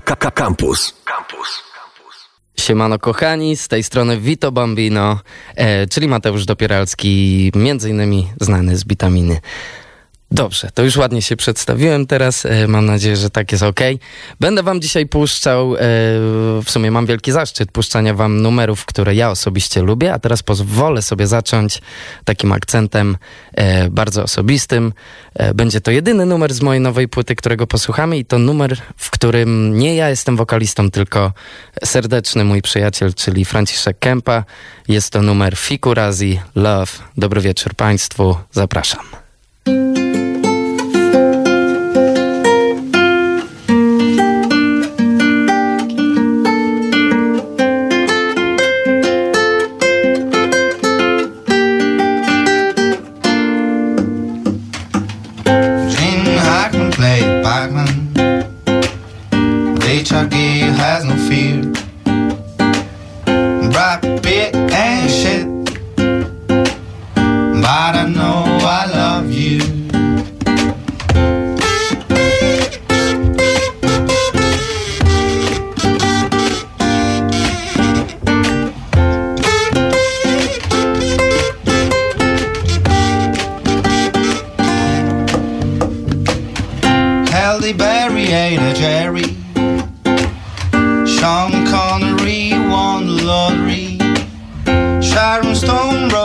Campus. Campus. Siemano kochani, z tej strony Vito Bambino, e, czyli Mateusz Dopieralski, między innymi znany z Bitaminy. Dobrze, to już ładnie się przedstawiłem teraz. E, mam nadzieję, że tak jest ok. Będę wam dzisiaj puszczał, e, w sumie mam wielki zaszczyt puszczania wam numerów, które ja osobiście lubię, a teraz pozwolę sobie zacząć takim akcentem e, bardzo osobistym. Będzie to jedyny numer z mojej nowej płyty, którego posłuchamy i to numer, w którym nie ja jestem wokalistą, tylko serdeczny mój przyjaciel, czyli Franciszek Kępa. Jest to numer Fikurazi Love. Dobry wieczór Państwu, zapraszam.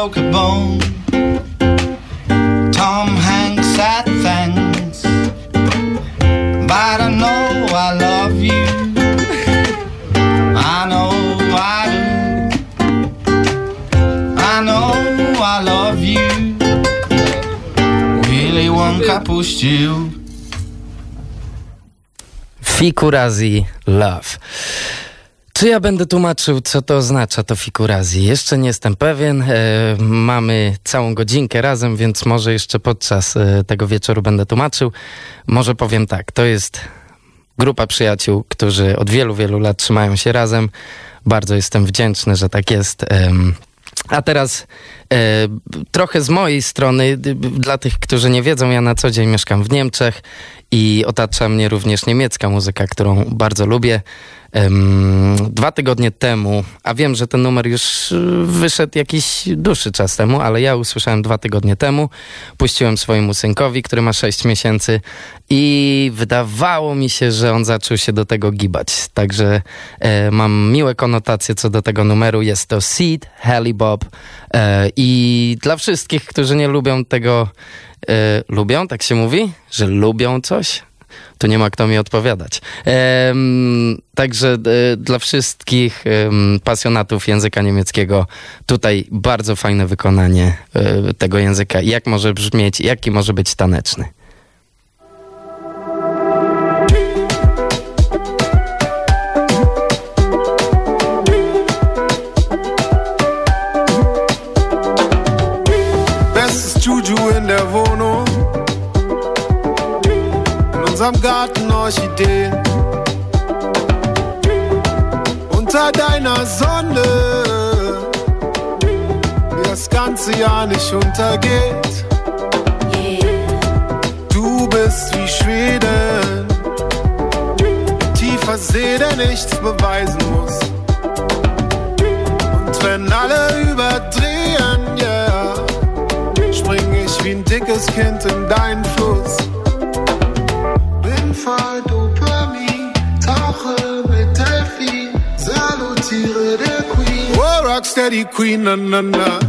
Broke a bone. Tom Hanks had fangs. But I know I love you. I know I do. I know I love you. Willy Wonka puścił. Fikurazi Love. Czy ja będę tłumaczył, co to oznacza to fikurazi? Jeszcze nie jestem pewien. E, mamy całą godzinkę razem, więc może jeszcze podczas e, tego wieczoru będę tłumaczył. Może powiem tak, to jest grupa przyjaciół, którzy od wielu, wielu lat trzymają się razem. Bardzo jestem wdzięczny, że tak jest. Em, a teraz e, trochę z mojej strony, dla tych, którzy nie wiedzą, ja na co dzień mieszkam w Niemczech i otacza mnie również niemiecka muzyka, którą bardzo lubię. Dwa tygodnie temu, a wiem, że ten numer już y, wyszedł jakiś dłuższy czas temu, ale ja usłyszałem dwa tygodnie temu. Puściłem swojemu synkowi, który ma 6 miesięcy i wydawało mi się, że on zaczął się do tego gibać. Także e, mam miłe konotacje co do tego numeru. Jest to Seed, Haley Bob e, i dla wszystkich, którzy nie lubią tego, e, lubią, tak się mówi, że lubią coś, tu nie ma kto mi odpowiadać. Em, także e, dla wszystkich em, pasjonatów języka niemieckiego tutaj bardzo fajne wykonanie e, tego języka. Jak może brzmieć, jaki może być taneczny. In unserem Garten Orchideen. Unter deiner Sonne. Die das ganze Jahr nicht untergeht. Du bist wie Schweden. Tiefer See, der nichts beweisen muss. Und wenn alle überdrehen, yeah spring ich wie ein dickes Kind in deinen Fluss. Oh, Rocksteady Queen, na na na.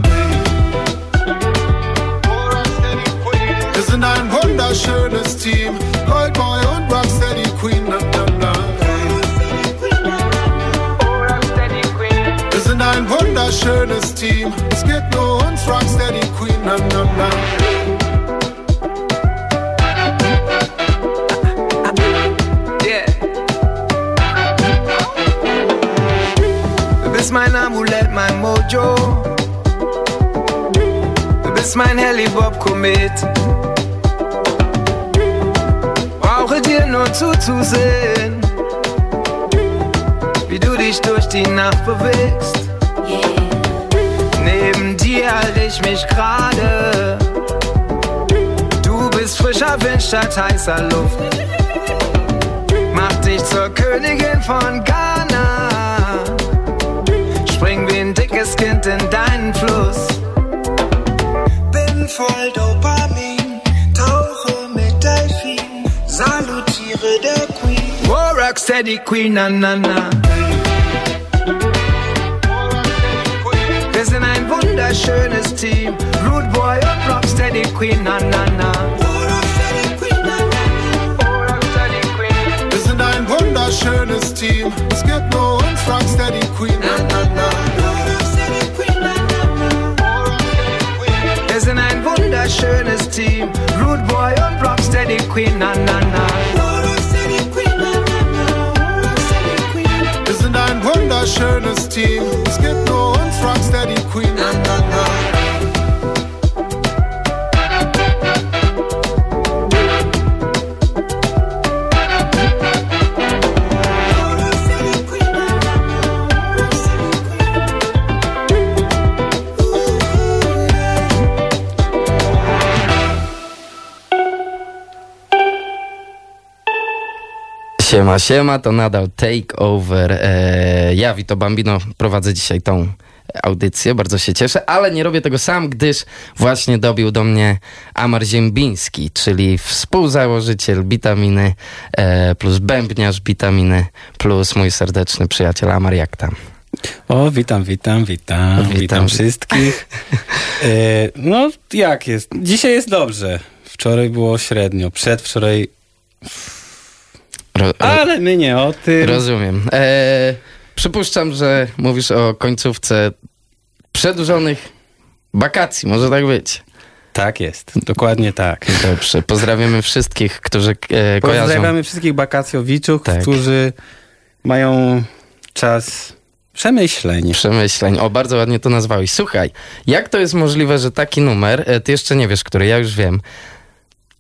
Wir sind ein wunderschönes Team, Goldboy und Rocksteady Queen, na na na. Wir sind ein wunderschönes Team. Es gibt nur uns, Rocksteady Queen. Na, na, na. Mein Amulett, mein Mojo. Du bist mein Helibob-Komet. Brauche dir nur zuzusehen, wie du dich durch die Nacht bewegst. Neben dir halte ich mich gerade. Du bist frischer Wind statt heißer Luft. Mach dich dich zur Königin von Ghana. Spring wie ein dickes Kind in deinen Fluss. Bin voll Dopamin, tauche mit Delfin, salutiere der Queen. Oh, Rocksteady Queen, na na na. Wir sind ein wunderschönes Team. Rude Boy und Rocksteady Queen, na na na. Wir sind ein wunderschönes Team. Es gibt nur uns, Rocksteady Queen. Na, na, na. Wir sind ein wunderschönes Team. Rude Boy und Rocksteady Queen, na na na. Wir sind ein wunderschönes Team. Es gibt nur uns, Rocksteady Queen. Na, na, Siema, siema, to nadal Take Over. E, ja, Vito Bambino, prowadzę dzisiaj tą audycję, bardzo się cieszę, ale nie robię tego sam, gdyż właśnie dobił do mnie Amar Ziembiński, czyli współzałożyciel Bitaminy e, plus bębniarz Bitaminy plus mój serdeczny przyjaciel Amar, jak tam? O, witam, witam, witam, witam, Witam. wszystkich. E, no, jak jest? Dzisiaj jest dobrze. Wczoraj było średnio, przedwczoraj, Ro, ro, ale my nie o tym. rozumiem. E, przypuszczam, że mówisz o końcówce przedłużonych wakacji, może tak być. Tak jest, dokładnie tak. Dobrze, pozdrawiamy wszystkich, którzy e, kojarzą. Pozdrawiamy wszystkich wakacjowiczów, Tak. którzy mają czas przemyśleń. Przemyśleń. O, bardzo ładnie to nazwałeś. Słuchaj, jak to jest możliwe, że taki numer, e, ty jeszcze nie wiesz, który, ja już wiem,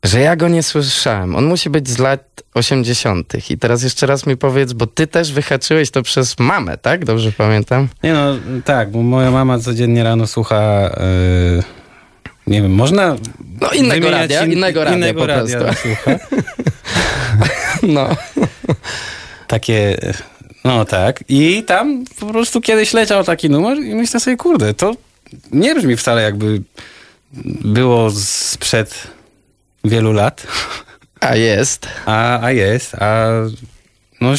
że ja go nie słyszałem. On musi być z lat 80. I teraz jeszcze raz mi powiedz, bo ty też wyhaczyłeś to przez mamę, tak? Dobrze pamiętam? Nie no, tak, bo moja mama codziennie rano słucha... e, nie wiem, można. No, innego radia, innego radia innego po radia prostu. słucha. No. Takie, no tak. I tam po prostu kiedyś leciał taki numer i myślę sobie, kurde, to nie brzmi wcale jakby było sprzed wielu lat, A jest. a, a jest, a no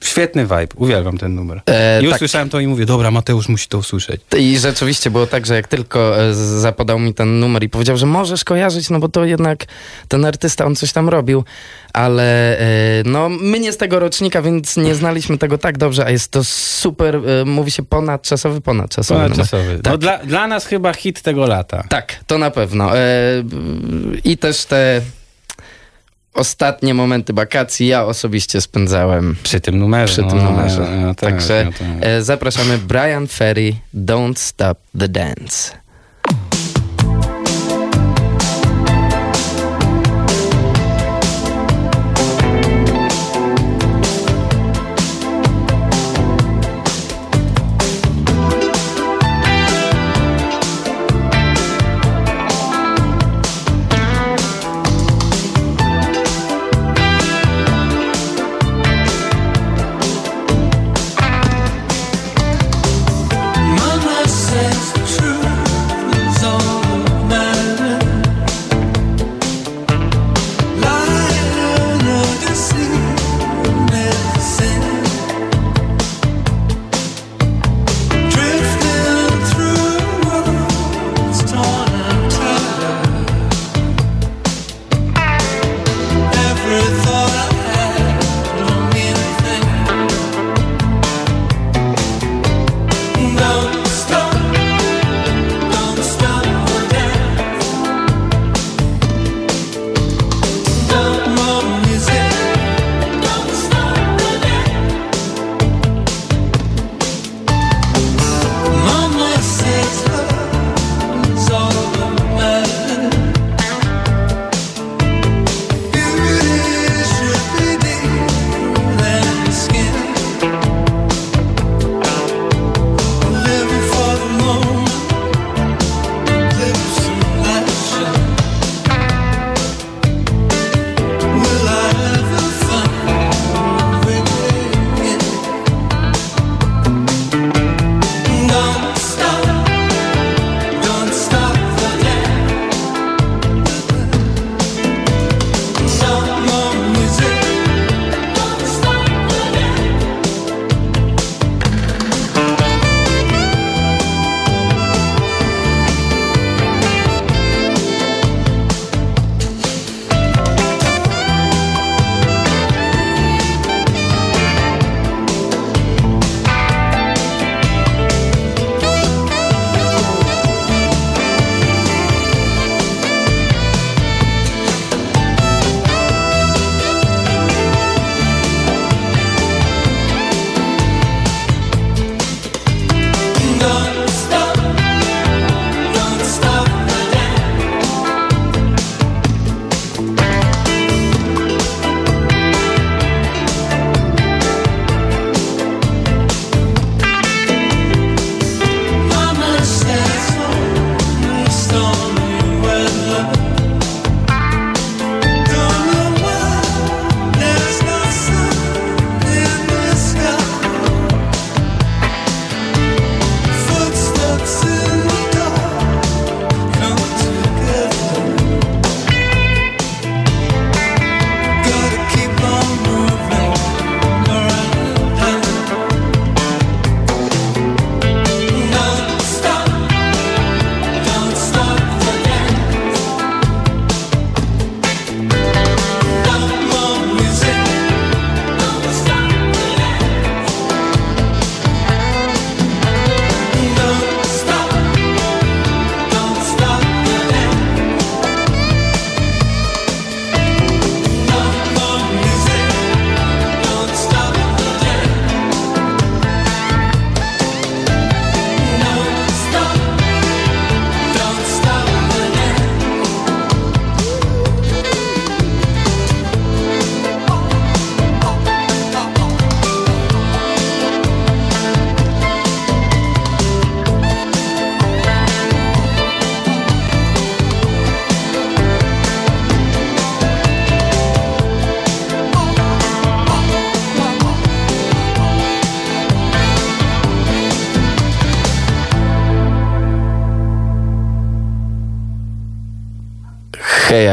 świetny vibe, uwielbiam ten numer. E, I tak. usłyszałem to i mówię, dobra, Mateusz musi to usłyszeć. I rzeczywiście było tak, że jak tylko e, zapodał mi ten numer i powiedział, że możesz kojarzyć, no bo to jednak ten artysta, on coś tam robił, ale e, no my nie z tego rocznika, więc nie znaliśmy tego tak dobrze, a jest to super, e, mówi się ponadczasowy, ponadczasowy. numer. Ponadczasowy. Tak. No dla, dla nas chyba hit tego lata. Tak, to na pewno. I też te ostatnie momenty wakacji ja osobiście spędzałem Przy tym numerze. przy tym no, numerze. no tak, Także no tak. e, zapraszamy Brian Ferry, Don't Stop the Dance.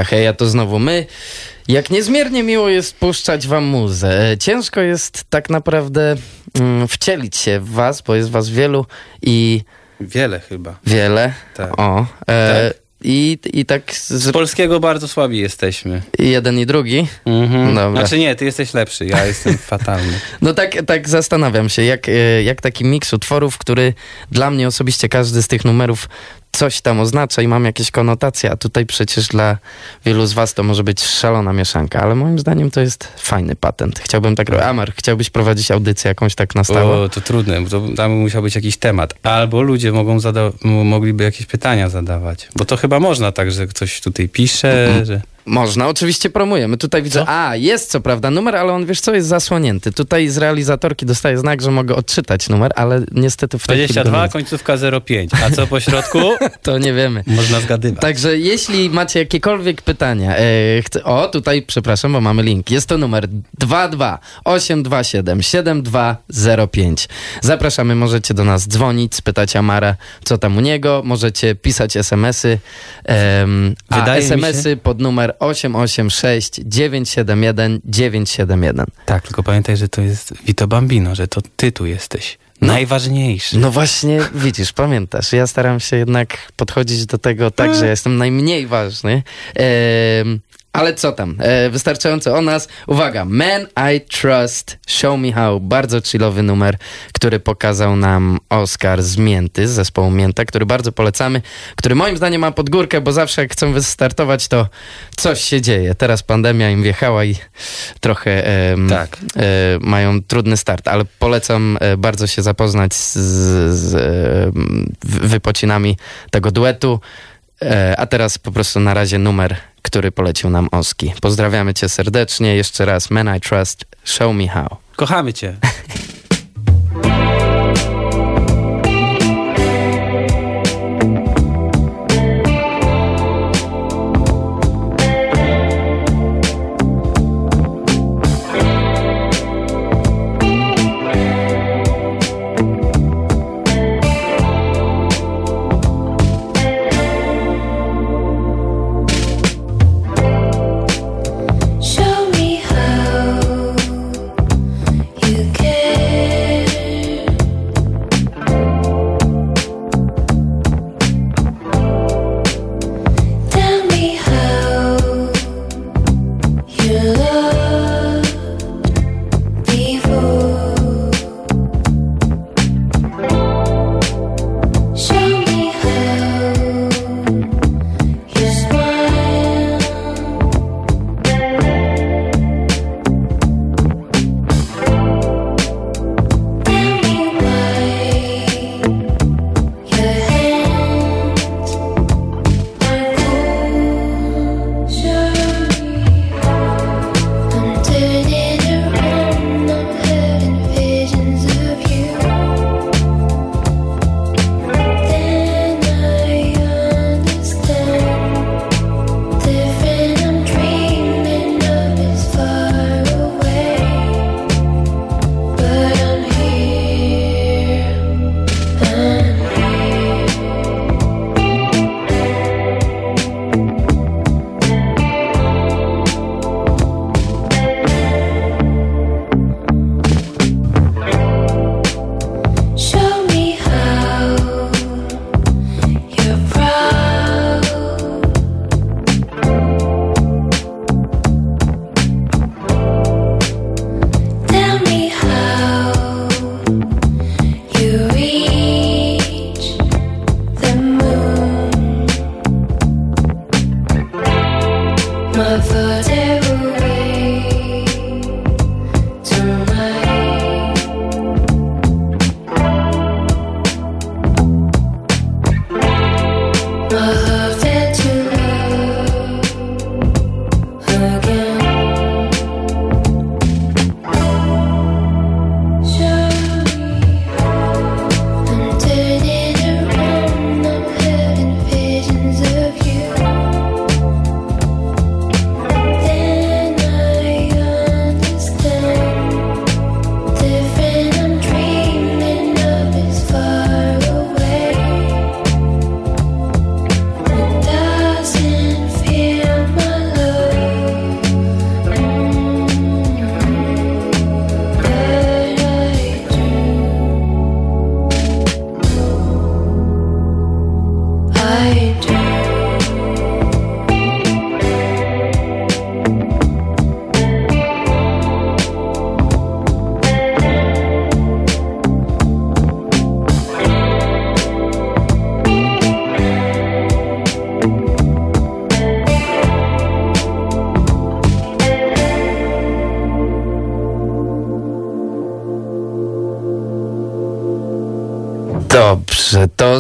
Heja, heja, to znowu my. Jak niezmiernie miło jest puszczać wam muzę. Ciężko jest tak naprawdę mm, wcielić się w was, bo jest was wielu i Wiele chyba. wiele. Tak. O, e, Tak. I, I tak z, Z polskiego bardzo słabi jesteśmy. i jeden i drugi. Mhm. Dobra. Znaczy nie, ty jesteś lepszy, ja jestem fatalny. No tak, tak zastanawiam się, jak, e, jak taki miks utworów, który dla mnie osobiście każdy z tych numerów coś tam oznacza i mam jakieś konotacje, a tutaj przecież dla wielu z was to może być szalona mieszanka, ale moim zdaniem to jest fajny patent. Chciałbym tak robić. Amar, chciałbyś prowadzić audycję jakąś tak na stałe? O, to trudne, bo to, tam musiał być jakiś temat. Albo ludzie mogą zada- mogliby jakieś pytania zadawać. Bo to chyba można tak, że ktoś tutaj pisze, Mhm. że... Można, oczywiście promujemy. Tutaj widzę, Co? a jest co prawda numer, ale on wiesz co, jest zasłonięty. Tutaj z realizatorki dostaję znak, że mogę odczytać numer, ale niestety w tej chwili go 22, nie końcówka 05. A co po środku? To nie wiemy. Można zgadywać. Także jeśli macie jakiekolwiek pytania, e, o tutaj przepraszam, bo mamy link. Jest to numer 22827 7205. Zapraszamy, możecie do nas dzwonić, spytać Amara, co tam u niego. Możecie pisać SMS-y, em, a Wydaje mi się- SMS-y pod numer 886 971 971. Tak, tylko pamiętaj, że to jest Vito Bambino, że to ty tu jesteś. No. Najważniejszy. No właśnie, widzisz, pamiętasz, ja staram się jednak podchodzić do tego tak, że ja jestem najmniej ważny. Em, ale co tam? E, wystarczająco o nas. Uwaga, Man I Trust, Show Me How. Bardzo chillowy numer, który pokazał nam Oscar z Mięty, z zespołu Mięta, który bardzo polecamy, który moim zdaniem ma podgórkę, bo zawsze jak chcą wystartować, to coś się dzieje. Teraz pandemia im wjechała i trochę em, Tak. e, mają trudny start, ale polecam e, bardzo się zapoznać z, z e, wypocinami tego duetu. E, a teraz po prostu na razie numer, który polecił nam Oski. Pozdrawiamy cię serdecznie. Jeszcze raz, Man I Trust, Show Me How. Kochamy cię.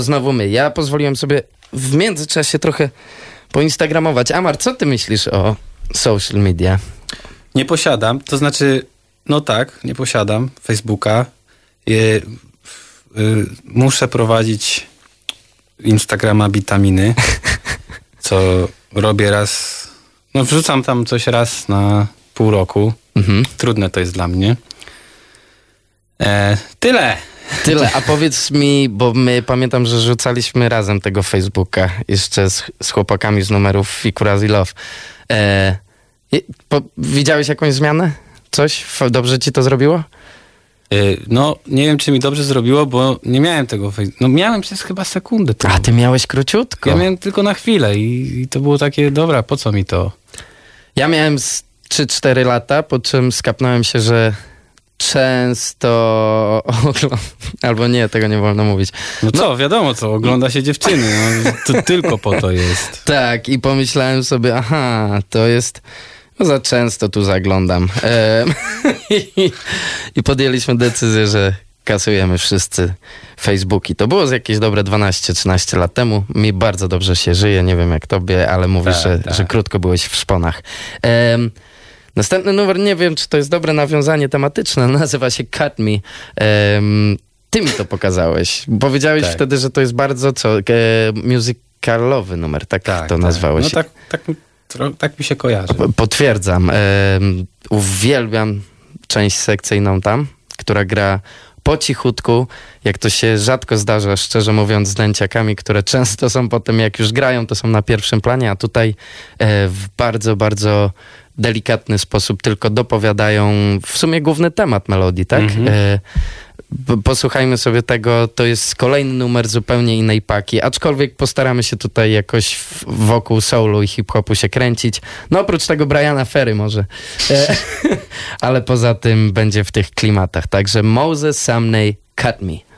znowu my. Ja pozwoliłem sobie w międzyczasie trochę poinstagramować. Amar, co ty myślisz o social media? Nie posiadam, to znaczy, no tak, nie posiadam Facebooka. Je, y, muszę prowadzić Instagrama Bitaminy, co robię raz, no wrzucam tam coś raz na pół roku. Mhm. Trudne to jest dla mnie. E, tyle. Tyle, a powiedz mi, bo my pamiętam, że rzucaliśmy razem tego Facebooka jeszcze z, z chłopakami z numerów Fikurazi Love. E, i- po, widziałeś jakąś zmianę? Coś? Dobrze ci to zrobiło? Y, No, nie wiem, czy mi dobrze zrobiło, bo nie miałem tego. No, miałem przez chyba sekundę. To. A ty miałeś króciutko. Ja miałem tylko na chwilę i, i to było takie, dobra, po co mi to? Ja miałem z 3-4 lata, po czym skapnąłem się, że często oglądam, albo nie, tego nie wolno mówić. No co, wiadomo co, ogląda się dziewczyny. No, to tylko po to jest. Tak, i pomyślałem sobie, aha, to jest. No za często tu zaglądam. Em, i, I podjęliśmy decyzję, że kasujemy wszyscy Facebooki. To było z jakieś dobre 12-13 lat temu. Mi bardzo dobrze się żyje, nie wiem jak tobie, ale mówisz, Tak, że, tak. że krótko byłeś w szponach. Em, następny numer, nie wiem czy to jest dobre nawiązanie tematyczne, nazywa się Cut Me. Em, ty mi to pokazałeś. Powiedziałeś Tak. wtedy, że to jest bardzo co, e, musicalowy numer, tak, to nazwałeś. No tak, tak, tak mi się kojarzy. Potwierdzam. Em, uwielbiam część sekcyjną tam, która gra po cichutku, jak to się rzadko zdarza, szczerze mówiąc, z dęciakami, które często są potem, jak już grają, to są na pierwszym planie, a tutaj e, w bardzo, bardzo delikatny sposób tylko dopowiadają w sumie główny temat melodii, tak? E, b- Posłuchajmy sobie tego, to jest kolejny numer zupełnie innej paki, aczkolwiek postaramy się tutaj jakoś wokół soulu i hip-hopu się kręcić. No oprócz tego Briana Ferry może, e, ale poza tym będzie w tych klimatach. Także Moses Sumney, Cut Me.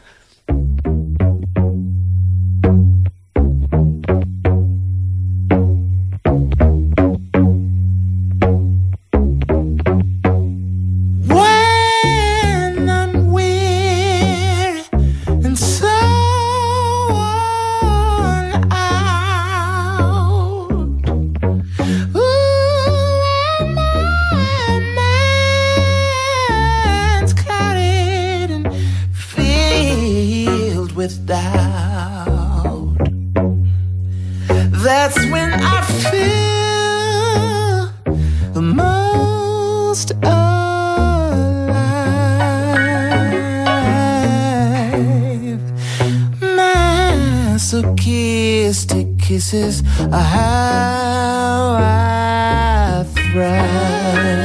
Kisses are how I thrive.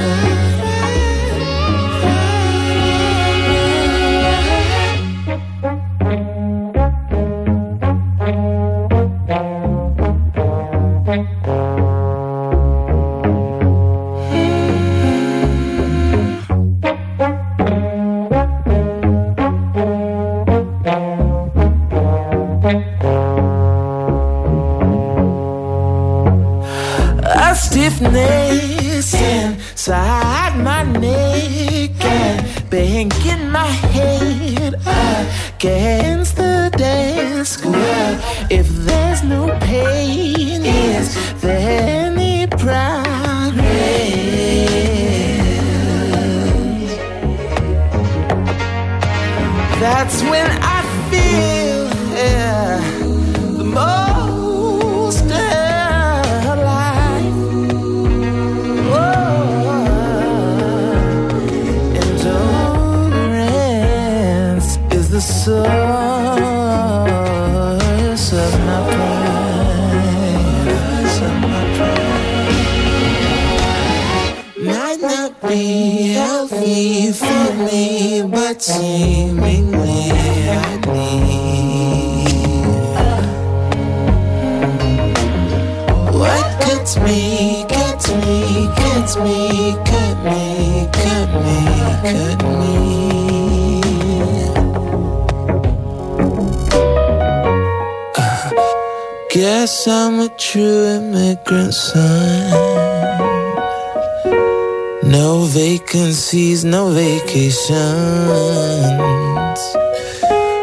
No vacancies, no vacations.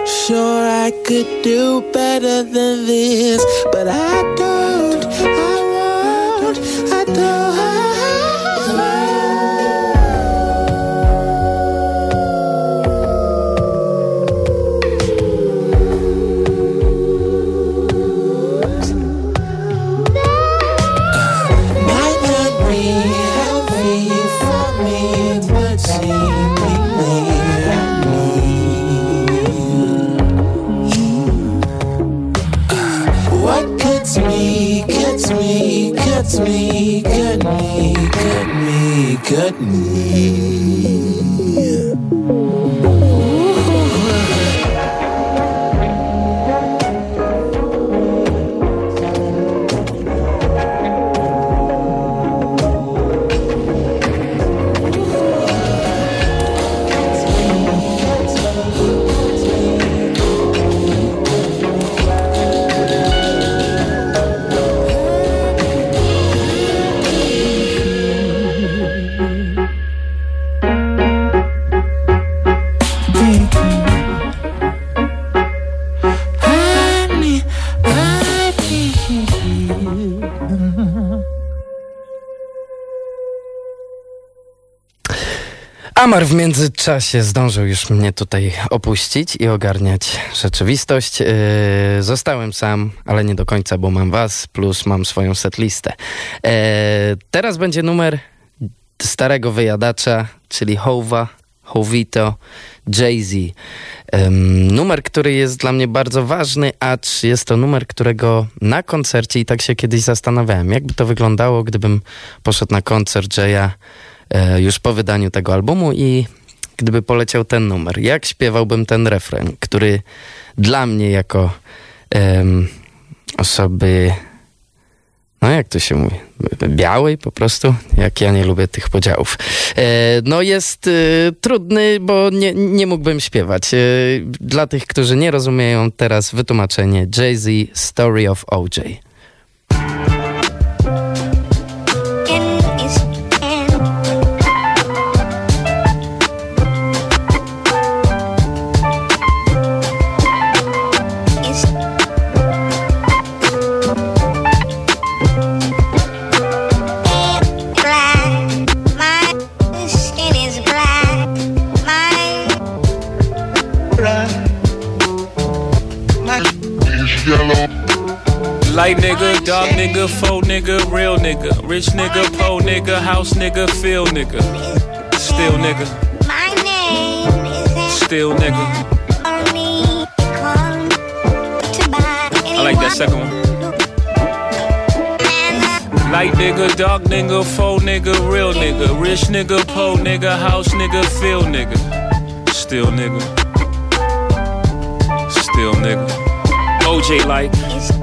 sure I could do better than this, but I don't, I me, Amar w międzyczasie zdążył już mnie tutaj opuścić i ogarniać rzeczywistość. Yy, zostałem sam, ale nie do końca, bo mam was, plus mam swoją setlistę. Yy, teraz będzie numer starego wyjadacza, czyli Howa, Hovito, Jay-Z. Ym, numer, który jest dla mnie bardzo ważny, acz jest to numer, którego na koncercie i tak się kiedyś zastanawiałem, jakby to wyglądało, gdybym poszedł na koncert Jaya już po wydaniu tego albumu i gdyby poleciał ten numer. Jak śpiewałbym ten refren, który dla mnie jako em, osoby, no jak to się mówi, białej po prostu, jak ja nie lubię tych podziałów. E, no jest e, trudny, bo nie, nie mógłbym śpiewać. E, dla tych, którzy nie rozumieją, teraz wytłumaczenie Jay-Z Story of OJ. Light nigga, dark nigga, faux nigga, real nigga, rich nigga, po nigga, house nigga, feel nigga, still nigga, still nigga. I like that second one. Light nigga, dark nigga, faux nigga, real nigga, rich nigga, po nigga, house nigga, feel nigga, still nigga, still nigga. OJ like.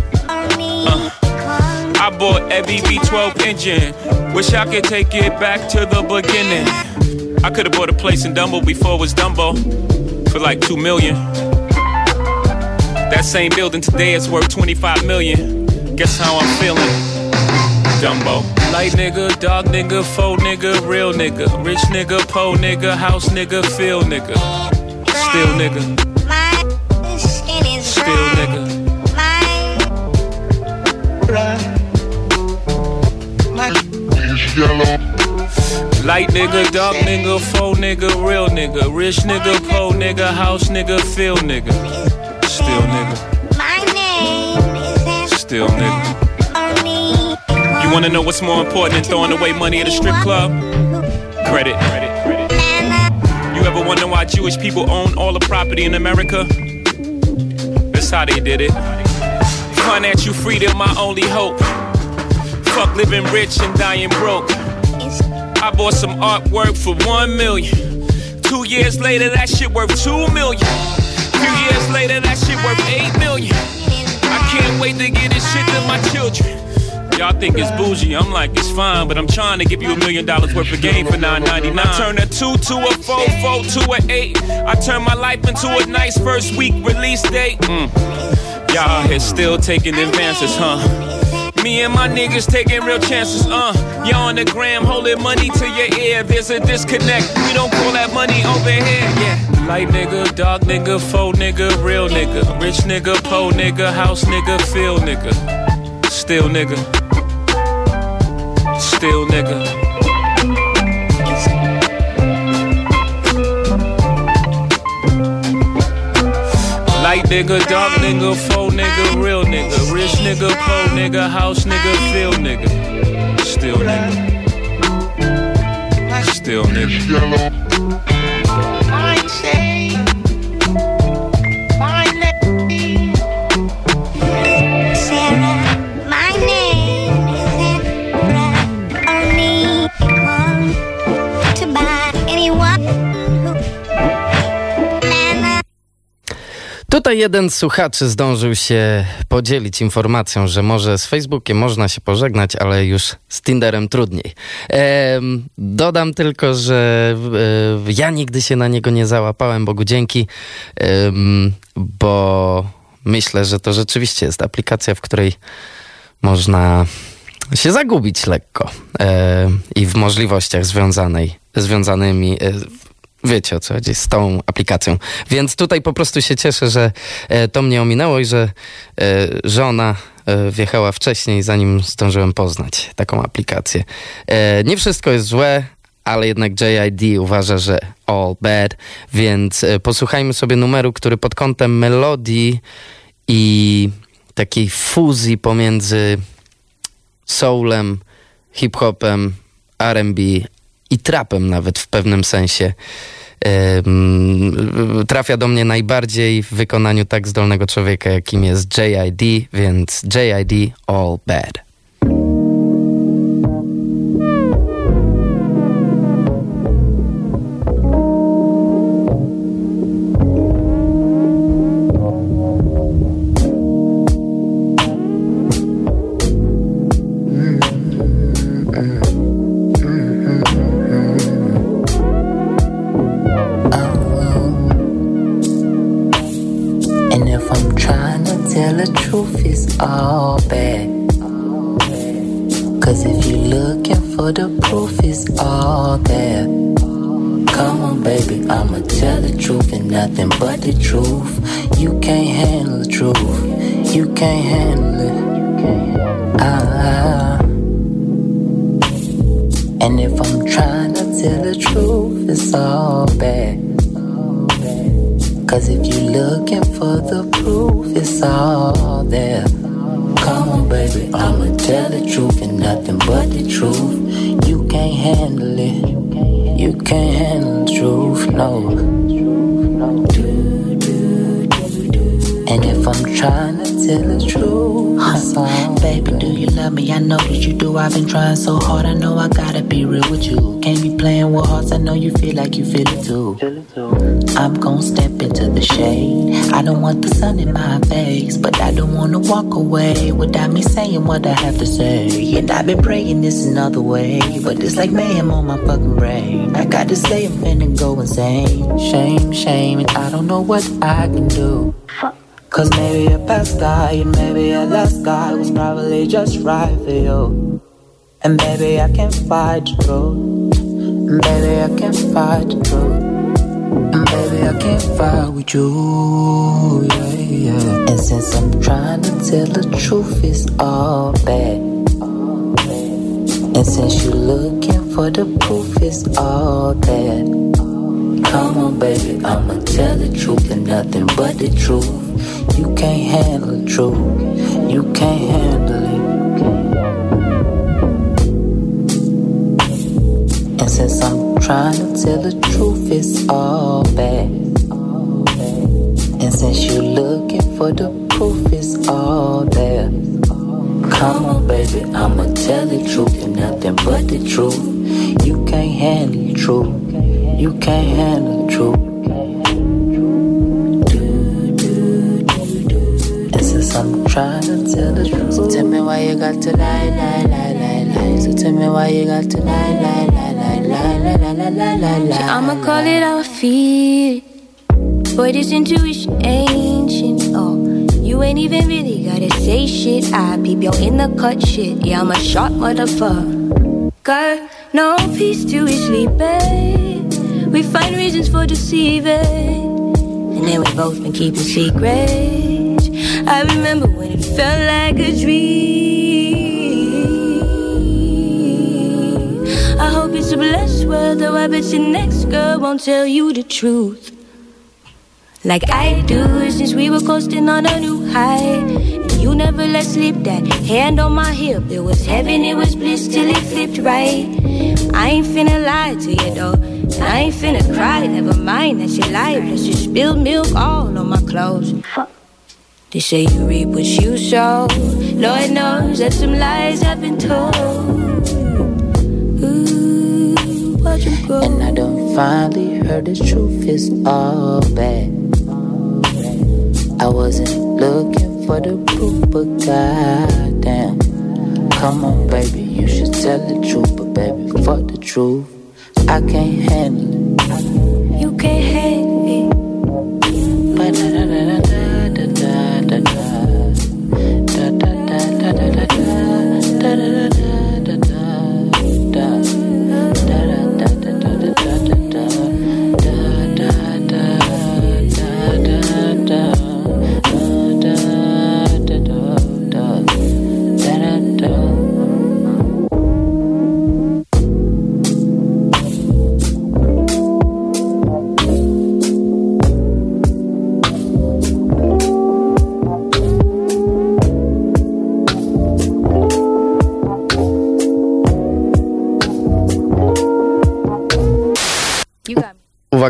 I bought every V12 engine. Wish I could take it back to the beginning. I could have bought a place in Dumbo before it was Dumbo for like two million. That same building today is worth 25 million. Guess how I'm feeling? Dumbo. Light nigga, dog nigga, faux nigga, real nigga, rich nigga, po nigga, house nigga, feel nigga, still nigga, My skin is real. still nigga. Light nigga, dark nigga, faux nigga, real nigga, rich nigga, po nigga, house nigga, feel nigga, still nigga, My name is still nigga. You wanna know what's more important than throwing away money at a strip club? Credit. Credit. Credit. Uh, you ever wonder why Jewish people own all the property in America? That's how they did it. Financial freedom, my only hope. Fuck living rich and dying broke. I bought some artwork for one million. Two years later, that shit worth two million. Few years later, that shit worth eight million. I can't wait to get this shit to my children. Y'all think it's bougie. I'm like, it's fine, but I'm trying to give you a million dollars worth of game for 9.99. I turn a two to a four, four to a eight. I turn my life into a nice first week release date. Mm. Y'all here still taking advances, huh? Me and my niggas taking real chances, uh. Y'all on the gram holding money to your ear. There's a disconnect. We don't call that money over here, yeah. Light nigga, dark nigga, faux nigga, real nigga. Rich nigga, po nigga, house nigga, feel nigga. Still nigga. Still nigga. Light nigga, dark nigga, faux nigga, real nigga, rich nigga, po nigga, house nigga, feel nigga, still nigga, still nigga. Jeden z słuchaczy zdążył się podzielić informacją, że może z Facebookiem można się pożegnać, ale już z Tinderem trudniej. Dodam tylko, że e, ja nigdy się na niego nie załapałem, Bogu dzięki, bo myślę, że to rzeczywiście jest aplikacja, w której można się zagubić lekko e, i w możliwościach związanej, związanymi, e, wiecie o co chodzi, z tą aplikacją. Więc tutaj po prostu się cieszę, że e, to mnie ominęło i że e, żona e, wjechała wcześniej, zanim zdążyłem poznać taką aplikację. E, nie wszystko jest złe, ale jednak JID uważa, że all bad, więc e, posłuchajmy sobie numeru, który pod kątem melodii i takiej fuzji pomiędzy soulem, hip-hopem, R&B i trapem nawet w pewnym sensie trafia do mnie najbardziej w wykonaniu tak zdolnego człowieka, jakim jest JID, więc JID All Bad. The truth, is all bad. Cause if you're looking for the proof, it's all there. Come on, baby, I'ma tell the truth and nothing but the truth. You can't handle the truth. You can't handle it. Ah. And if I'm trying to tell the truth, it's all bad. Cause if you're looking for the proof, it's all there. Come on, baby, I'ma tell the truth and nothing but the truth. You can't handle it. You can't handle the truth, no. And if I'm trying to tell the truth, Baby, do you love me? I know that you do. I've been trying so hard. I know I gotta be real with you. Can't be playing with hearts. I know you feel like you feel it too. I'm gon' step into the shade. I don't want the sun in my face, but I don't wanna walk away without me saying what I have to say. And I've been praying this another way, but it's like mayhem on my fucking brain. I gotta say I'm finna go insane. Shame, shame, and I don't know what I can do. Cause maybe a past guy and maybe a last guy was probably just right for you. And baby, I can't fight the. And baby, I can't fight the. And baby, I can't fight with you. Yeah, yeah. And since I'm trying to tell the truth, it's all bad. And since you're looking for the proof, it's all bad. Come on, baby, I'ma tell the truth and nothing but the truth. You can't handle the truth. You can't handle it. And since I'm trying to tell the truth, it's all bad. And since you're looking for the proof, it's all there. Come on, baby, I'ma tell the truth and nothing but the truth. You can't handle the truth. You can't handle the truth. I'm trying to tell the truth. So tell me why you got to lie, lie, lie, lie, lie. So tell me why you got to lie, lie, lie, lie, lie, lie, lie, lie, lie, lie, lie. I'ma call it how I feel. Boy, this intuition ancient. Oh, you ain't even really gotta say shit. I peep your in the cut shit. Yeah, I'm a sharp motherfucker. No peace to we sleep, babe. We find reasons for deceiving. And then we both been keeping secrets. I remember when it felt like a dream. I hope it's a blessed world, though I bet your next girl won't tell you the truth. Like I do since we were coasting on a new high. You never let slip that hand on my hip. It was heaven, it was bliss till it flipped right. I ain't finna lie to you though. I ain't finna cry, never mind that you lied. Plus you spilled milk all on my clothes. They say you reap what you sow. Lord knows that some lies have been told. Ooh, watch 'em go. And I done finally heard the truth is all bad. I wasn't looking for the proof, but goddamn. Come on, baby, you should tell the truth, but baby, fuck the truth. I can't handle it. You can't handle it. But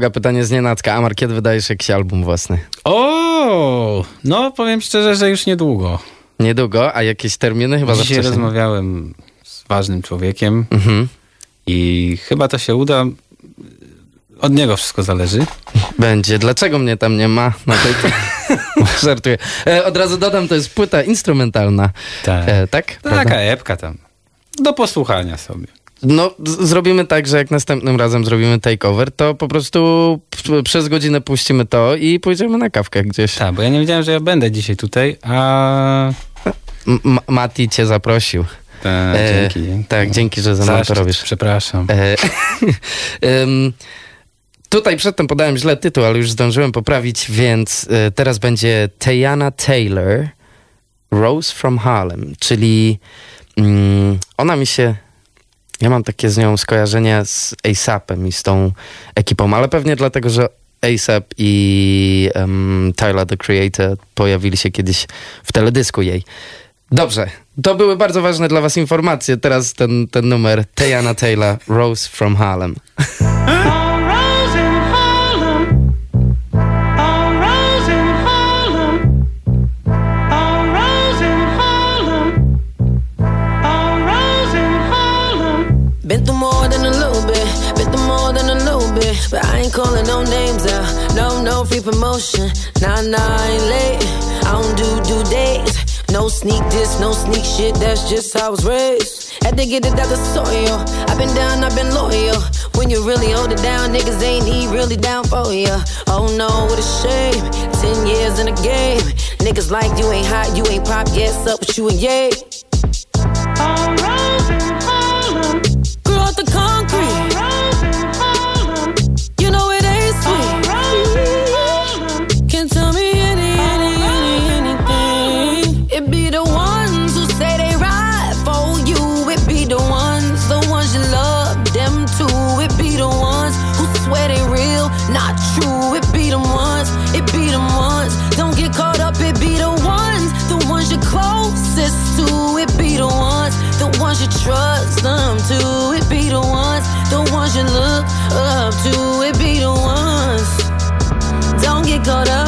Uwaga, pytanie z nienacka. Amar, kiedy wydajesz jakiś album własny? O, no powiem szczerze, że już niedługo. Niedługo, a jakieś terminy chyba za Dzisiaj wcześnie? rozmawiałem z ważnym człowiekiem Mhm. i chyba to się uda. Od niego wszystko zależy. Będzie. Dlaczego mnie tam nie ma? Na tej... Żartuję. E, od razu dodam, to jest płyta instrumentalna. Tak. E, tak? Taka epka tam. Do posłuchania sobie. No, zrobimy tak, że jak następnym razem zrobimy takeover, to po prostu przez godzinę puścimy to i pójdziemy na kawkę gdzieś. Tak, bo ja nie wiedziałem, że ja będę dzisiaj tutaj, a... M- Ma- Mati cię zaprosił. Tak, E, dzięki. Tak, dzięki, że ze mną to robisz. Przepraszam. E, em, tutaj przedtem podałem źle tytuł, ale już zdążyłem poprawić, więc e, teraz będzie Teyana Taylor, Rose from Harlem, czyli mm, ona mi się... Ja mam takie z nią skojarzenia z ASAPem i z tą ekipą, ale pewnie dlatego, że ASAP i em, Tyler, the Creator pojawili się kiedyś w teledysku jej. Dobrze, to były bardzo ważne dla was informacje. Teraz ten, ten numer Teyana Taylor, Rose from Harlem. But I ain't calling no names out, no, no free promotion. Nah, nah, I ain't late. I don't do due dates. No sneak this, no sneak shit, that's just how I was raised. Had to get it out the soil. I've been down, I've been loyal. When you really hold it down, niggas ain't he really down for ya. Oh no, what a shame. Ten years in the game. Niggas like you ain't hot, you ain't pop, yes, up with you and yay. Grew oh, to. It be the ones. Don't get caught up,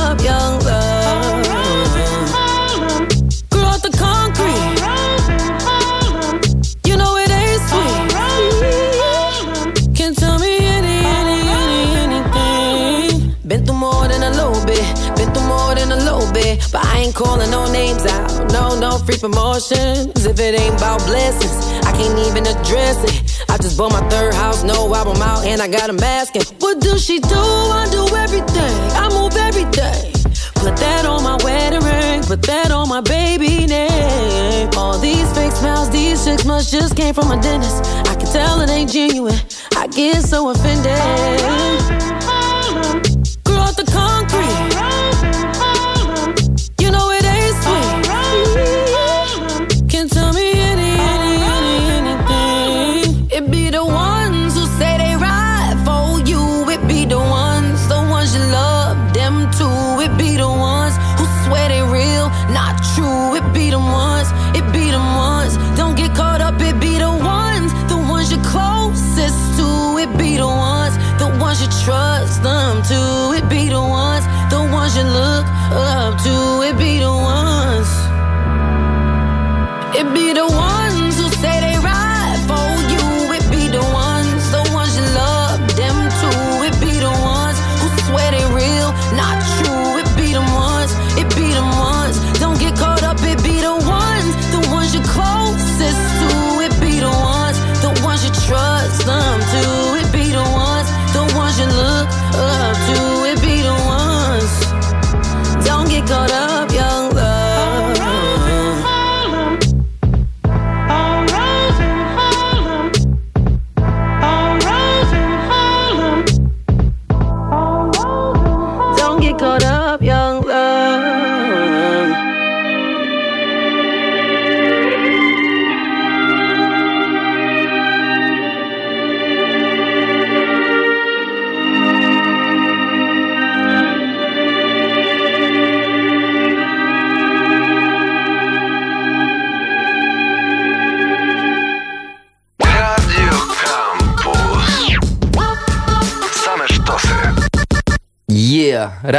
calling no names out. No, no free promotions. If it ain't about blessings, I can't even address it. I just bought my third house, no album out, and I got a mask. What does she do? I do everything. I move everything. Put that on my wedding ring, put that on my baby name. All these fake smiles, these chicks must just came from a dentist. I can tell it ain't genuine. I get so offended.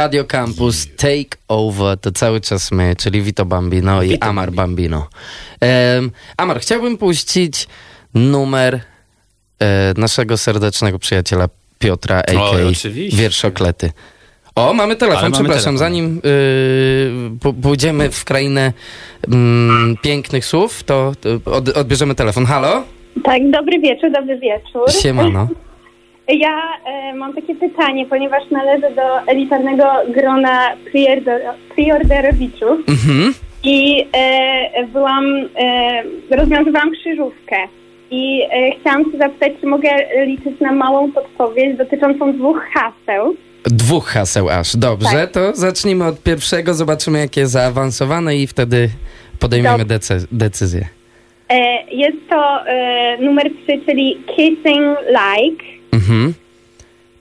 Radio Campus Take Over to cały czas my, czyli Vito Bambino i Amar Bambino. Em, Amar, chciałbym puścić numer e, naszego serdecznego przyjaciela Piotra, a.k.a. oczywiście. Wierszoklety. O, mamy telefon, Ale mamy przepraszam. telefon. Zanim y, pójdziemy w krainę mm, pięknych słów, to to od, odbierzemy telefon. Halo? Tak, dobry wieczór, dobry wieczór. Siemano. Ja e, mam takie pytanie, ponieważ należę do elitarnego grona preorderowiczów Mhm. i e, byłam, e, rozwiązywałam krzyżówkę i e, chciałam się zapytać, czy mogę liczyć na małą podpowiedź dotyczącą dwóch haseł. Dwóch haseł aż. Dobrze, Tak. to zacznijmy od pierwszego, zobaczymy jakie zaawansowane i wtedy podejmiemy decy- decyzję. E, jest to e, numer trzy, czyli Kissing Like. Mhm.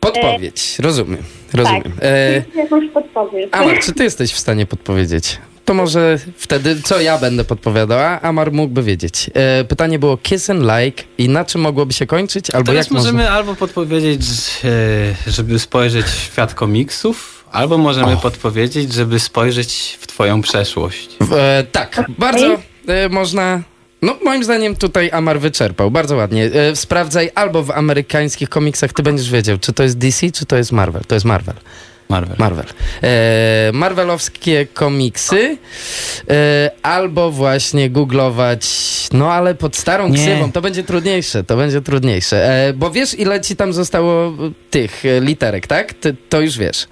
Podpowiedź, rozumiem, rozumiem. Tak, E, jakąś podpowiedź. Amar, czy ty jesteś w stanie podpowiedzieć? To może wtedy, co ja będę podpowiadała, Amar mógłby wiedzieć. E, pytanie było kiss and like i na czym mogłoby się kończyć? Albo Teraz jak możemy można... albo podpowiedzieć, e, żeby spojrzeć w świat komiksów, albo możemy podpowiedzieć, żeby spojrzeć w twoją przeszłość. E, tak, bardzo e, można... No, moim zdaniem tutaj Amar wyczerpał, bardzo ładnie. E, sprawdzaj albo w amerykańskich komiksach, ty będziesz wiedział, czy to jest DC, czy to jest Marvel. To jest Marvel. Marvel. Marvel. E, Marvelowskie komiksy, e, albo właśnie googlować, no ale pod starą Nie. ksywą, to będzie trudniejsze, to będzie trudniejsze. E, bo wiesz, ile ci tam zostało tych e, literek, tak? Ty, to już wiesz.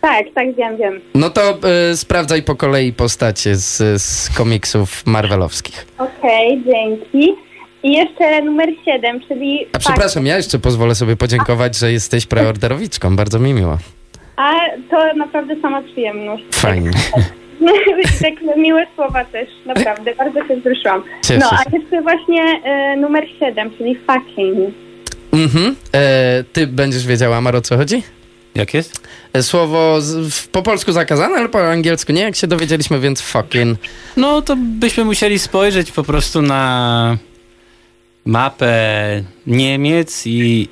Tak, tak, wiem, wiem. No to e, sprawdzaj po kolei postacie z, z komiksów marvelowskich. Okej, dzięki. I jeszcze numer 7, czyli... A przepraszam, ja jeszcze pozwolę sobie podziękować, że jesteś preorderowiczką, bardzo mi miło. A to naprawdę sama przyjemność. Fajnie. tak miłe słowa też, naprawdę, bardzo się wzruszyłam. Cieszę No, a jeszcze właśnie e, numer 7, czyli fucking. Mhm. E, ty będziesz wiedziała, Amar, o co chodzi? Jak jest? E, Słowo z, w, po polsku zakazane, ale po angielsku nie, jak się dowiedzieliśmy, więc fucking. No to byśmy musieli spojrzeć po prostu na mapę Niemiec i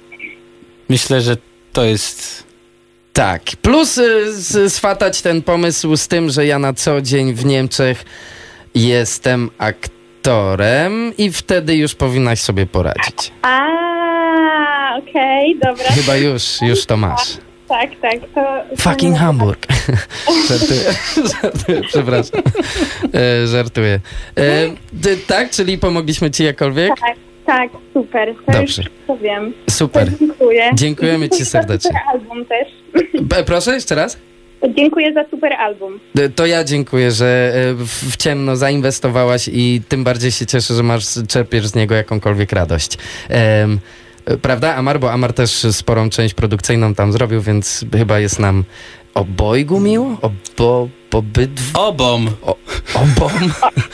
myślę, że to jest Tak. Plus y, z, swatać ten pomysł z tym, że ja na co dzień w Niemczech jestem aktorem i wtedy już powinnaś sobie poradzić. A, okej, dobra. Chyba już, już to masz. Tak, tak. To Fucking Hamburg. żartuję, żartuję, przepraszam. E, żartuję. E, ty, tak, czyli pomogliśmy ci jakkolwiek? Tak, tak, super. To Dobrze. Już to wiem. Super. To dziękuję. Dziękujemy ci serdecznie. super album też. Proszę, jeszcze raz? Dziękuję za super album. E, To ja dziękuję, że e, w ciemno zainwestowałaś i tym bardziej się cieszę, że masz, czerpiesz z niego jakąkolwiek radość. E, prawda, Amar? Bo Amar też sporą część produkcyjną tam zrobił, więc chyba jest nam obojgu miło? Obo, obydw... Obom. O, obom.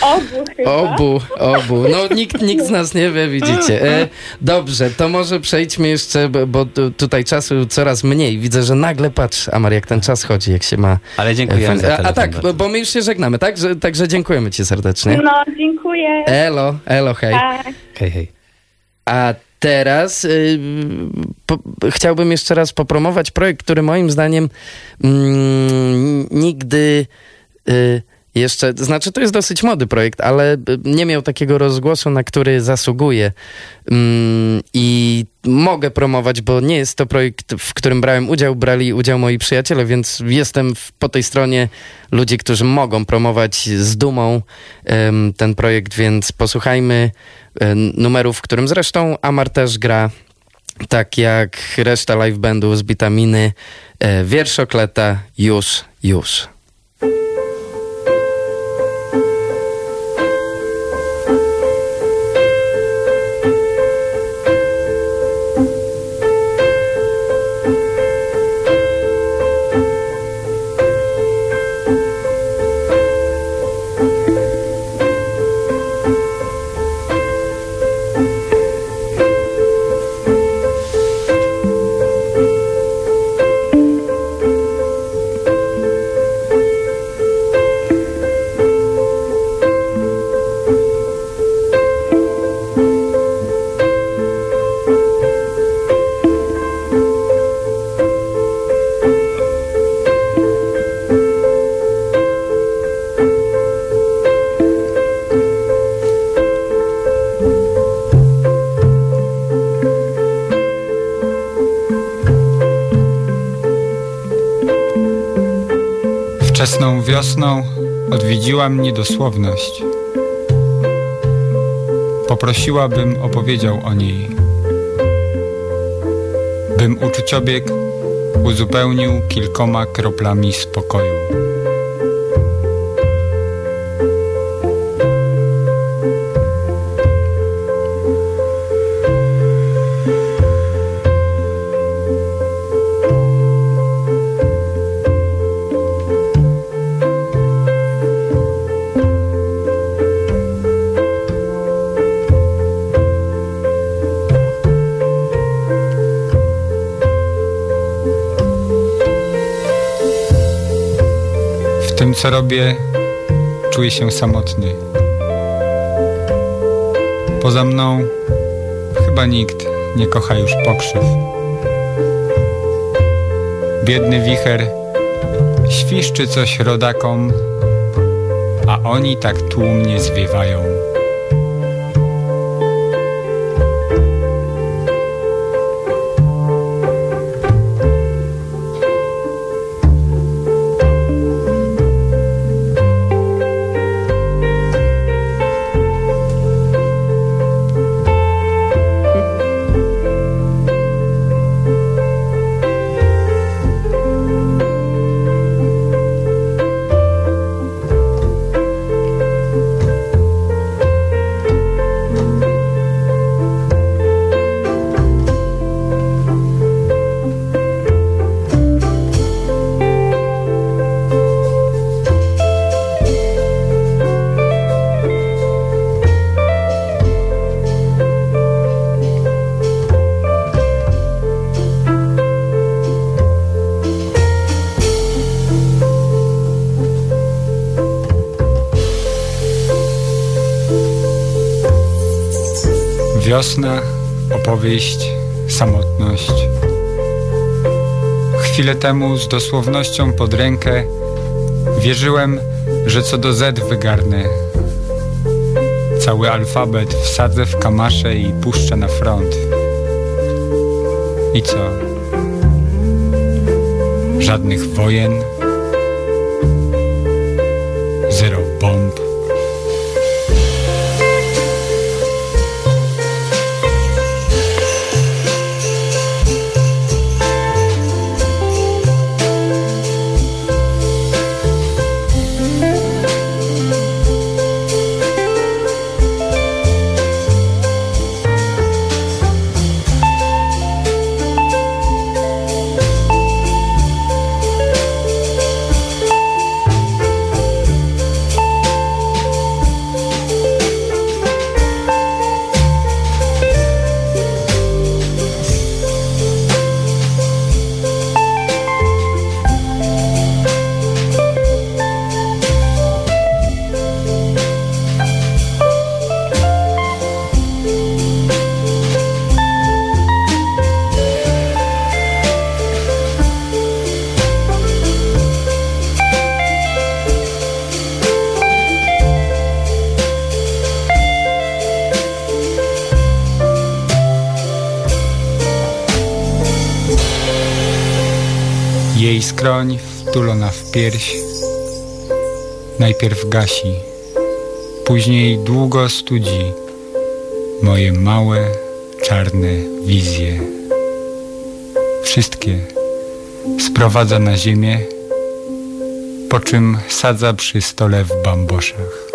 Obu chyba. Obu, obu. No nikt, nikt z nas nie wie, widzicie. E, dobrze, to może przejdźmy jeszcze, bo, bo tu- tutaj czasu coraz mniej. Widzę, że nagle patrz, Amar, jak ten czas chodzi, jak się ma... Ale dziękujemy Fajnie. za A, a tak, bardzo. bo, bo my już się żegnamy, tak? Że, także dziękujemy ci serdecznie. No, dziękuję. Elo, elo, hej. Tak. Hej, hej. A teraz y, po, chciałbym jeszcze raz popromować projekt, który moim zdaniem mm, nigdy y, jeszcze, znaczy to jest dosyć młody projekt, ale y, nie miał takiego rozgłosu, na który zasługuje. Mm, I mogę promować, bo nie jest to projekt, w którym brałem udział, brali udział moi przyjaciele, więc jestem w, po tej stronie ludzi, którzy mogą promować z dumą em, ten projekt, więc posłuchajmy e, numeru, w którym zresztą Amar też gra, tak jak reszta live bandu z Bitaminy, e, wierszokleta już, już. Wiosną odwiedziła mnie dosłowność. Poprosiła, bym opowiedział o niej. Bym uczuciobieg uzupełnił kilkoma kroplami spokoju. Tym, co robię, czuję się samotny. Poza mną chyba nikt nie kocha już pokrzyw. Biedny wicher świszczy coś rodakom, a oni tak tłumnie zwiewają. Opowieść, samotność. Chwilę temu z dosłownością pod rękę wierzyłem, że co do Z wygarnę. Cały alfabet wsadzę w kamasze i puszczę na front. I co? żadnych wojen, Jej skroń wtulona w pierś najpierw gasi, później długo studzi moje małe, czarne wizje. Wszystkie sprowadza na ziemię, po czym sadza przy stole w bamboszach.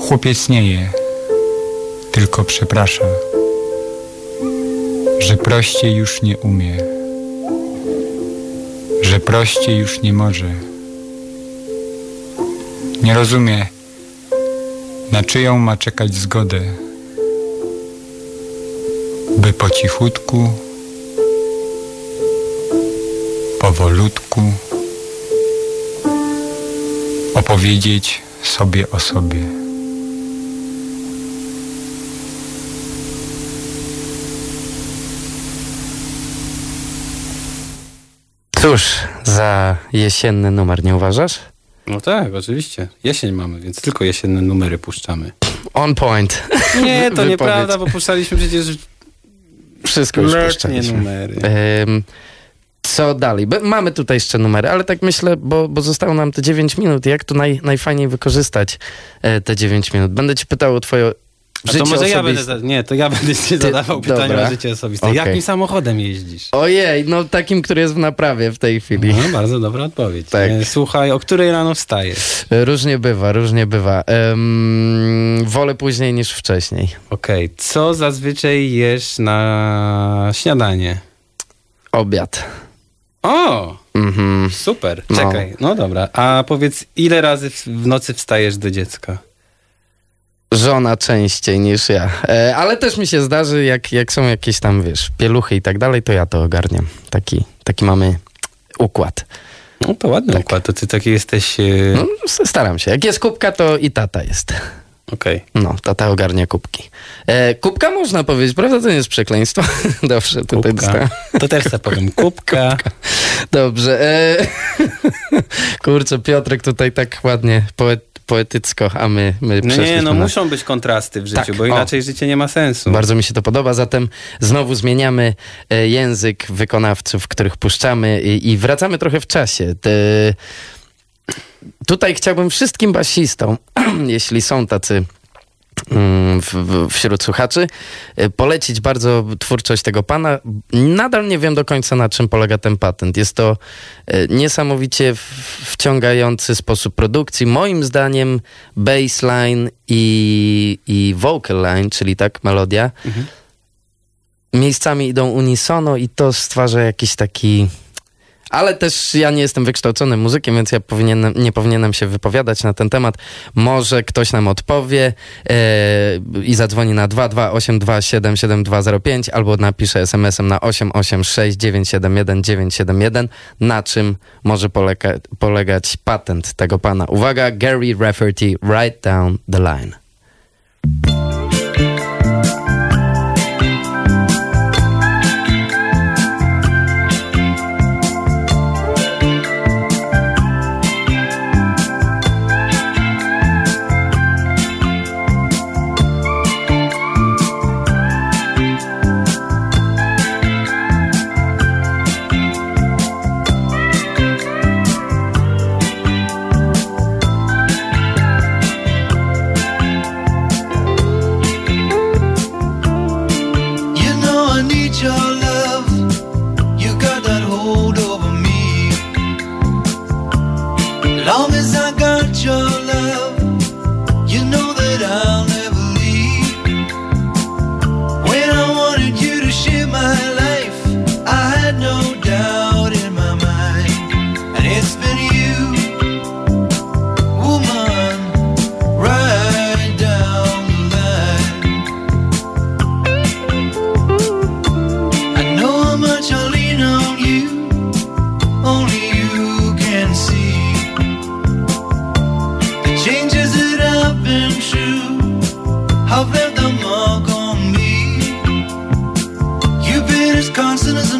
Chłopiec nie je, tylko przeprasza, że prościej już nie umie że prościej już nie może. Nie rozumie, na czyją ma czekać zgodę, by po cichutku, powolutku opowiedzieć sobie o sobie. Cóż, za jesienny numer, nie uważasz? No tak, oczywiście. Jesień mamy, więc tylko jesienne numery puszczamy. On point. Nie, to nieprawda, bo puszczaliśmy przecież Wszystko już puszczaliśmy. numery. Ym, co dalej? Bo mamy tutaj jeszcze numery, ale tak myślę, bo, bo zostało nam te 9 minut. Jak tu naj, najfajniej wykorzystać e, te 9 minut? Będę ci pytał o twoje A życie to może ja osobiste. będę, nie, to ja będę ci zadawał pytania dobra. o życie osobiste. Okej. Jakim samochodem jeździsz? Ojej, no takim, który jest w naprawie w tej chwili. No, bardzo dobra odpowiedź. Tak. Słuchaj, o której rano wstajesz? Różnie bywa, różnie bywa. Ym, wolę później niż wcześniej. Okej, co zazwyczaj jesz na śniadanie? Obiad. O, Mhm. super. No. Czekaj, no dobra. A powiedz, ile razy w nocy wstajesz do dziecka? Żona częściej niż ja. E, ale też mi się zdarzy, jak, jak są jakieś tam, wiesz, pieluchy i tak dalej, to ja to ogarniam. Taki, taki mamy układ. No to ładny układ, to ty taki jesteś... e, No, staram się. Jak jest kubka, to i tata jest. Okej. No, tata ogarnia kubki. E, kubka można powiedzieć, prawda? To nie jest przekleństwo. Dobrze, tutaj Kubka. dostałem. To też sobie powiem, kubka. Dobrze. E, kurczę, Piotrek tutaj tak ładnie poet, poetycko, a my, my No nie, no na- muszą być kontrasty w życiu, Tak, bo o. inaczej życie nie ma sensu. Bardzo mi się to podoba, zatem znowu zmieniamy e, język wykonawców, których puszczamy i, i wracamy trochę w czasie. Te, tutaj chciałbym wszystkim basistom, jeśli są tacy mm, w, w, wśród słuchaczy, e, polecić bardzo twórczość tego pana. Nadal nie wiem do końca na czym polega ten patent. Jest to e, niesamowicie wciągający sposób produkcji. Moim zdaniem bassline i, i vocal line, czyli tak melodia, miejscami idą unisono i to stwarza jakiś taki... Ale też ja nie jestem wykształconym muzykiem, więc ja powinienem, nie powinienem się wypowiadać na ten temat. Może ktoś nam odpowie e, i zadzwoni na 228277205 albo napisze SMS-em na 886971971, na czym może polega, polegać patent tego pana. Uwaga, Gary Rafferty, Right Down the Line. listeners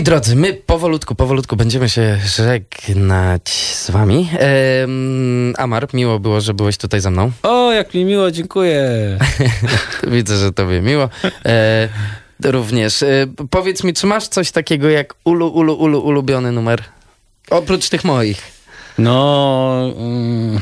Moi drodzy, my powolutku, powolutku będziemy się żegnać z wami. Ehm, Amar, miło było, że byłeś tutaj ze mną. O, jak mi miło, dziękuję. Widzę, że tobie miło. E, również. E, powiedz mi, czy masz coś takiego jak ulu, ulu, ulu, ulubiony numer? Oprócz tych moich. No... mm,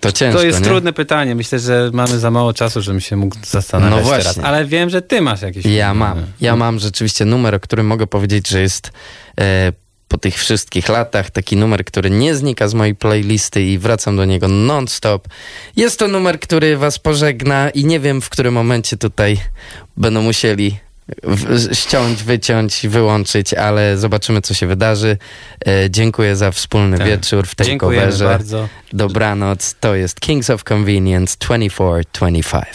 To ciężko, To jest nie? trudne pytanie. Myślę, że mamy za mało czasu, żebym się mógł zastanawiać No właśnie. teraz. Ale wiem, że ty masz jakieś... Ja mam. Ja mam rzeczywiście numer, o którym mogę powiedzieć, że jest e, po tych wszystkich latach taki numer, który nie znika z mojej playlisty i wracam do niego non-stop. Jest to numer, który was pożegna i nie wiem, w którym momencie tutaj będą musieli w, ściąć, wyciąć, wyłączyć, ale zobaczymy, co się wydarzy. E, dziękuję za wspólny Tak. wieczór w tej Dziękujemy coverze. bardzo. Dobranoc. To jest Kings of Convenience 2425.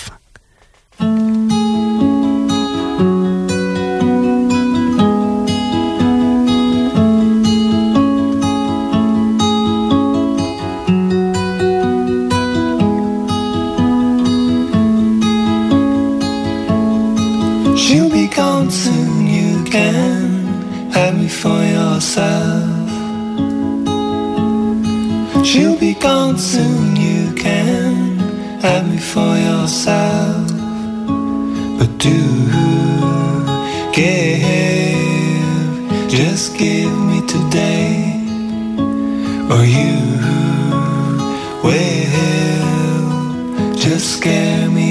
Yourself. She'll be gone soon, you can have me for yourself. But do give, just give me today, or you will just scare me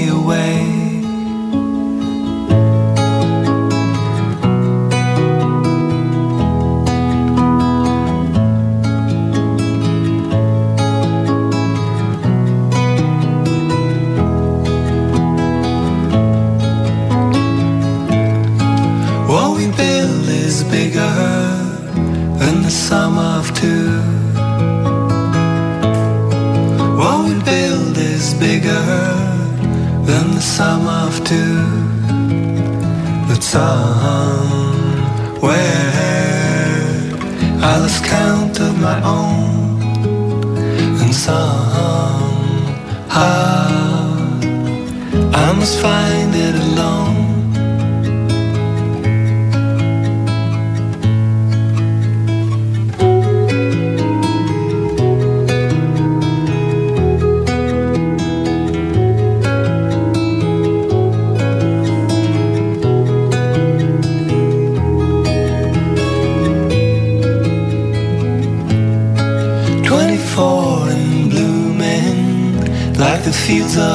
like the